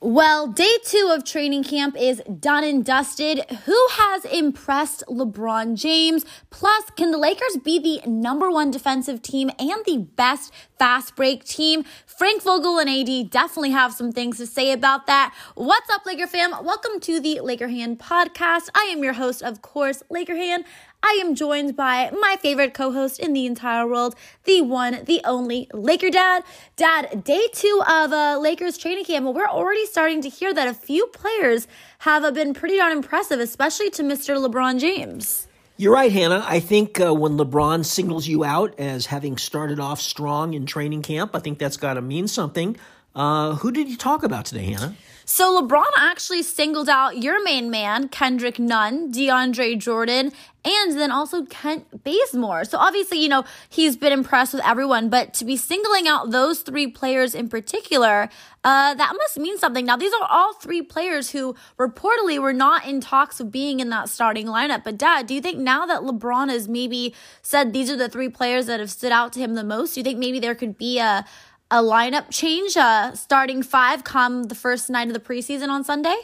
Well, day two of training camp is done and dusted. Who has impressed LeBron James? Plus, can the Lakers be the number one defensive team and the best fast break team? Frank Vogel and AD definitely have some things to say about that. What's up, Laker fam? Welcome to the Laker Hand podcast. I am your host, of course, Laker Hand. I am joined by my favorite co host in the entire world, the one, the only Laker Dad. Dad, day two of uh, Lakers training camp, well, we're already starting to hear that a few players have been pretty darn impressive, especially to Mr. LeBron James. You're right, Hannah. I think uh, when LeBron singles you out as having started off strong in training camp, I think that's got to mean something. Uh, who did you talk about today, Hannah? So LeBron actually singled out your main man, Kendrick Nunn, DeAndre Jordan, and then also Kent Bazemore. So obviously, you know, he's been impressed with everyone, but to be singling out those three players in particular, uh, that must mean something. Now, these are all three players who reportedly were not in talks of being in that starting lineup. But Dad, do you think now that LeBron has maybe said these are the three players that have stood out to him the most, do you think maybe there could be a a lineup change, uh, starting five come the first night of the preseason on Sunday?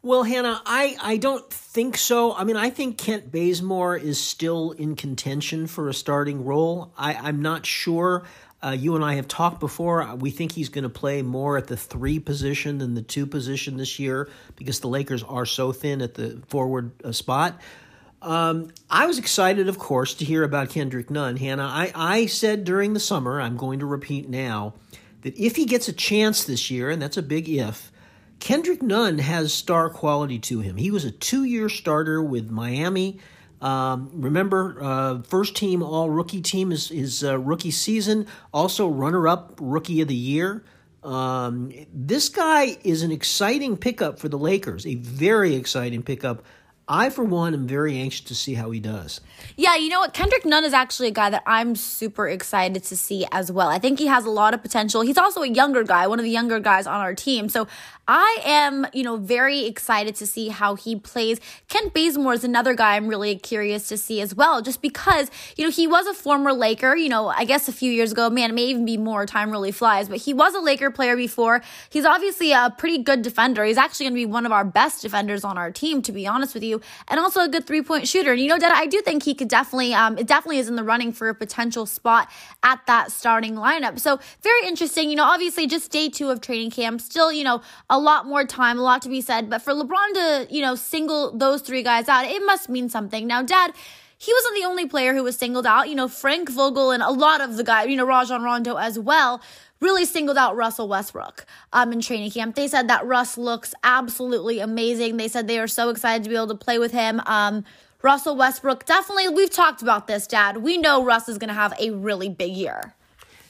Well, Hannah, I, I don't think so. I mean, I think Kent Bazemore is still in contention for a starting role. I, I'm not sure. Uh, you and I have talked before. We think he's going to play more at the three position than the two position this year because the Lakers are so thin at the forward uh, spot. Um, I was excited, of course, to hear about Kendrick Nunn. Hannah, I, I said during the summer, I'm going to repeat now, that if he gets a chance this year, and that's a big if, Kendrick Nunn has star quality to him. He was a two year starter with Miami. Um, remember, uh, first team all rookie team is his uh, rookie season, also runner up rookie of the year. Um, this guy is an exciting pickup for the Lakers, a very exciting pickup. I, for one, am very anxious to see how he does. Yeah, you know what? Kendrick Nunn is actually a guy that I'm super excited to see as well. I think he has a lot of potential. He's also a younger guy, one of the younger guys on our team. So I am, you know, very excited to see how he plays. Kent Bazemore is another guy I'm really curious to see as well, just because, you know, he was a former Laker, you know, I guess a few years ago. Man, it may even be more. Time really flies, but he was a Laker player before. He's obviously a pretty good defender. He's actually going to be one of our best defenders on our team, to be honest with you, and also a good three point shooter. And, you know, Dad, I do think he could definitely, um, it definitely is in the running for a potential spot at that starting lineup. So very interesting. You know, obviously just day two of training camp, still, you know, a lot more time, a lot to be said. But for LeBron to, you know, single those three guys out, it must mean something. Now, Dad, he wasn't the only player who was singled out. You know, Frank Vogel and a lot of the guys, you know, Rajon Rondo as well, really singled out Russell Westbrook um, in training camp. They said that Russ looks absolutely amazing. They said they are so excited to be able to play with him. Um, Russell Westbrook, definitely, we've talked about this, Dad. We know Russ is going to have a really big year.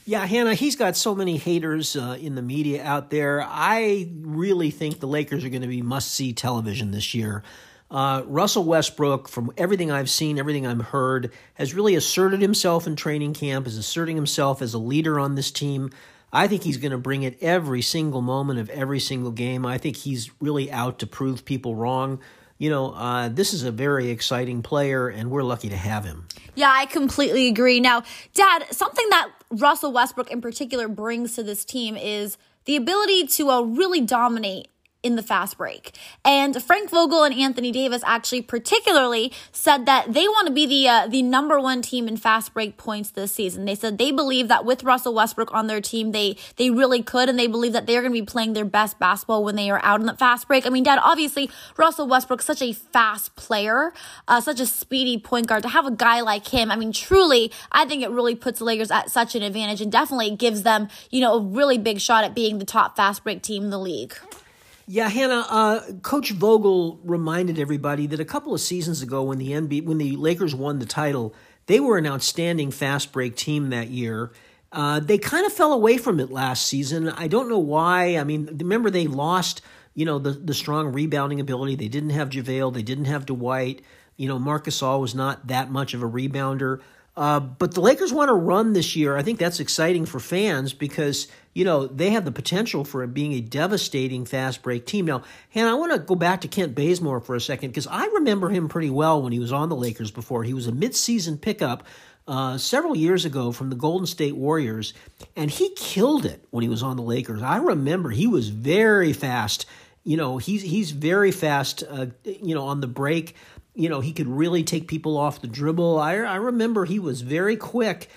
Yeah, Hannah, he's got so many haters uh, in the media out there. I really think the Lakers are going to be must see television this year. Uh, Russell Westbrook, from everything I've seen, everything I've heard, has really asserted himself in training camp, is asserting himself as a leader on this team. I think he's going to bring it every single moment of every single game. I think he's really out to prove people wrong you know, uh, this is a very exciting player, and we're lucky to have him. Yeah, I completely agree. Now, Dad, something that Russell Westbrook in particular brings to this team is the ability to uh, really dominate in the fast break. And Frank Vogel and Anthony Davis actually particularly said that they want to be the uh, the number one team in fast break points this season. They said they believe that with Russell Westbrook on their team, they they really could, and they believe that they're going to be playing their best basketball when they are out in the fast break. I mean, Dad, obviously Russell Westbrook such a fast player, uh, such a speedy point guard. To have a guy like him, I mean, truly, I think it really puts the Lakers at such an advantage, and definitely gives them you know a really big shot at being the top fast break team in the league. Yeah, Hannah. Uh, Coach Vogel reminded everybody that a couple of seasons ago, when the NBA, when the Lakers won the title, they were an outstanding fast break team that year. Uh, they kind of fell away from it last season. I don't know why. I mean, remember they lost, you know, the the strong rebounding ability. They didn't have JaVale. They didn't have Dwight. You know, Marc Gasol was not that much of a rebounder. Uh, but the Lakers want to run this year. I think that's exciting for fans because you know they have the potential for being a devastating fast break team. Now, Hannah, I want to go back to Kent Bazemore for a second because I remember him pretty well when he was on the Lakers before. He was a midseason pickup uh, several years ago from the Golden State Warriors, and he killed it when he was on the Lakers. I remember he was very fast. You know, he's he's very fast. Uh, you know, on the break you know, he could really take people off the dribble. I, I remember he was very quick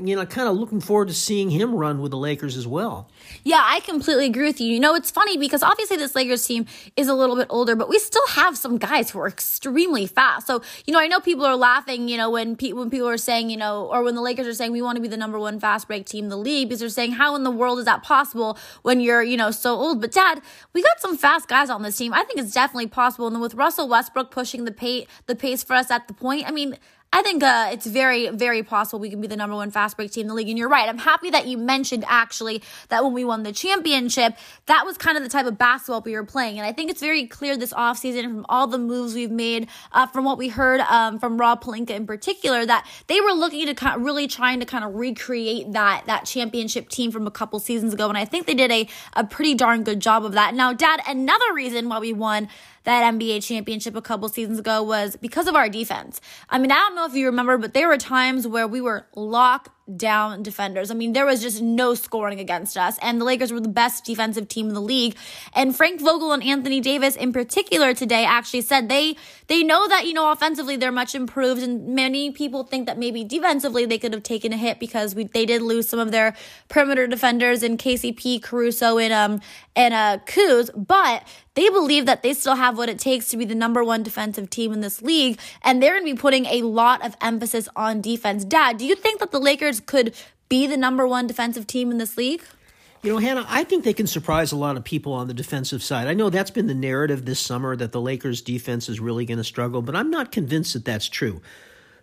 you know, kind of looking forward to seeing him run with the Lakers as well. Yeah, I completely agree with you. You know, it's funny because obviously this Lakers team is a little bit older, but we still have some guys who are extremely fast. So, you know, I know people are laughing, you know, when pe- when people are saying, you know, or when the Lakers are saying we want to be the number one fast break team in the league because they're saying how in the world is that possible when you're, you know, so old? But Dad, we got some fast guys on this team. I think it's definitely possible. And then with Russell Westbrook pushing the pace the pace for us at the point, I mean, I think uh, it's very, very possible we can be the number one fast break team in the league. And you're right. I'm happy that you mentioned actually that when we won the championship, that was kind of the type of basketball we were playing. And I think it's very clear this offseason from all the moves we've made, uh, from what we heard um, from Rob Pelinka in particular, that they were looking to kind of really trying to kind of recreate that that championship team from a couple seasons ago. And I think they did a, a pretty darn good job of that. Now, Dad, another reason why we won that NBA championship a couple seasons ago was because of our defense. I mean, I don't know if you remember, but there were times where we were lock down defenders. I mean, there was just no scoring against us, and the Lakers were the best defensive team in the league. And Frank Vogel and Anthony Davis, in particular, today actually said they they know that you know offensively they're much improved, and many people think that maybe defensively they could have taken a hit because we they did lose some of their perimeter defenders in KCP, Caruso, and um and uh Kuz, but they believe that they still have what it takes to be the number one defensive team in this league, and they're going to be putting a lot of emphasis on defense. Dad, do you think that the Lakers could be the number one defensive team in this league? You know, Hannah, I think they can surprise a lot of people on the defensive side. I know that's been the narrative this summer that the Lakers defense is really going to struggle, but I'm not convinced that that's true.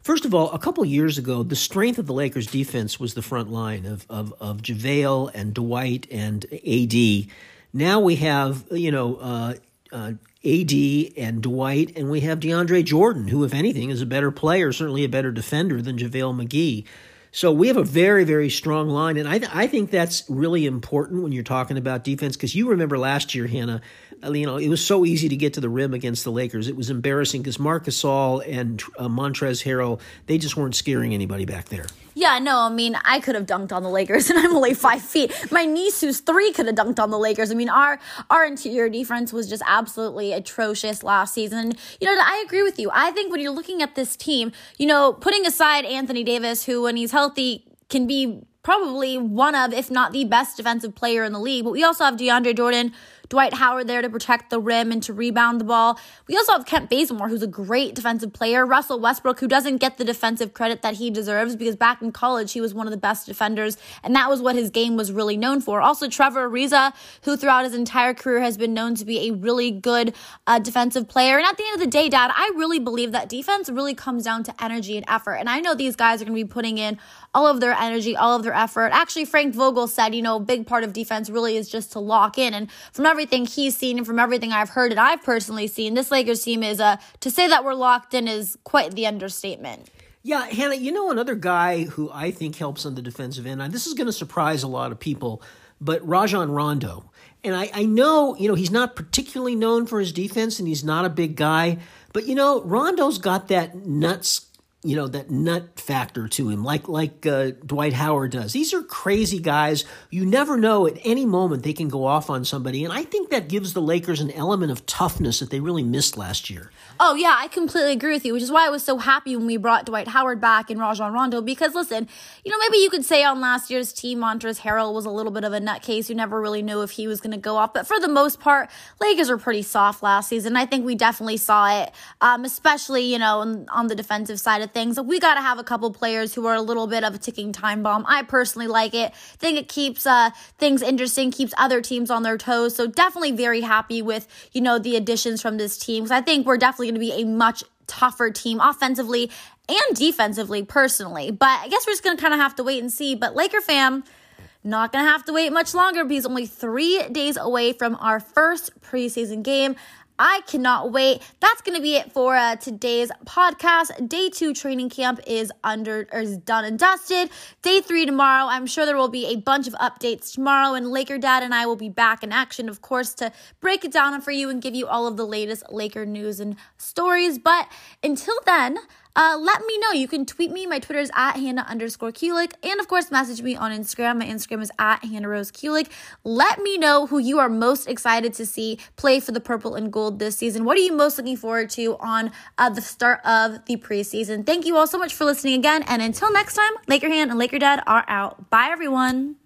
First of all, a couple years ago, the strength of the Lakers defense was the front line of, of, of JaVale and Dwight and AD. Now we have, you know, uh, uh, AD and Dwight, and we have DeAndre Jordan, who, if anything, is a better player, certainly a better defender than JaVale McGee. So we have a very, very strong line. And I, th- I think that's really important when you're talking about defense because you remember last year, Hannah, uh, you know, it was so easy to get to the rim against the Lakers. It was embarrassing because Marcus Gasol and uh, Montrezl Harrell, they just weren't scaring anybody back there. Yeah, no, I mean, I could have dunked on the Lakers, and I'm only five feet. My niece, who's three, could have dunked on the Lakers. I mean, our our interior defense was just absolutely atrocious last season. You know, I agree with you. I think when you're looking at this team, you know, putting aside Anthony Davis, who, when he's healthy, can be probably one of, if not the best defensive player in the league. But we also have DeAndre Jordan, Dwight Howard there to protect the rim and to rebound the ball. We also have Kent Bazemore, who's a great defensive player. Russell Westbrook, who doesn't get the defensive credit that he deserves because back in college, he was one of the best defenders, and that was what his game was really known for. Also, Trevor Ariza, who throughout his entire career has been known to be a really good uh, defensive player. And at the end of the day, Dad, I really believe that defense really comes down to energy and effort. And I know these guys are going to be putting in all of their energy, all of their effort. Actually, Frank Vogel said, you know, a big part of defense really is just to lock in. And from everything he's seen and from everything I've heard and I've personally seen, this Lakers team is uh, to say that we're locked in is quite the understatement. Yeah, Hannah, you know another guy who I think helps on the defensive end. This is going to surprise a lot of people, but Rajon Rondo. And I, I know, you know, he's not particularly known for his defense and he's not a big guy, but you know, Rondo's got that nuts you know that nut factor to him like like uh, Dwight Howard does. These are crazy guys. You never know at any moment they can go off on somebody and I think that gives the Lakers an element of toughness that they really missed last year. Oh yeah, I completely agree with you, which is why I was so happy when we brought Dwight Howard back and Rajon Rondo because listen, you know, maybe you could say on last year's team Montrezl Harrell was a little bit of a nutcase. You never really knew if he was going to go off, but for the most part, Lakers were pretty soft last season. I think we definitely saw it, um, especially, you know, on, on the defensive side of things. We got to have a couple players who are a little bit of a ticking time bomb. I personally like it. Think it keeps uh, things interesting, keeps other teams on their toes. So definitely very happy with you know the additions from this team because I think we're definitely going to be a much tougher team offensively and defensively. Personally, but I guess we're just going to kind of have to wait and see. But Laker fam. Not gonna have to wait much longer because only three days away from our first preseason game. I cannot wait. That's going to be it for uh, today's podcast. Day two training camp is under or is done and dusted. Day three tomorrow. I'm sure there will be a bunch of updates tomorrow, and Laker Dad and I will be back in action, of course, to break it down for you and give you all of the latest Laker news and stories. But until then, uh, let me know. You can tweet me. My Twitter is at Hannah underscore Kulik. And of course, message me on Instagram. My Instagram is at Hannah Rose Kulik. Let me know who you are most excited to see play for the purple and gold this season. What are you most looking forward to on uh, the start of the preseason? Thank you all so much for listening again. And until next time, Laker Hand and Laker Dad are out. Bye, everyone.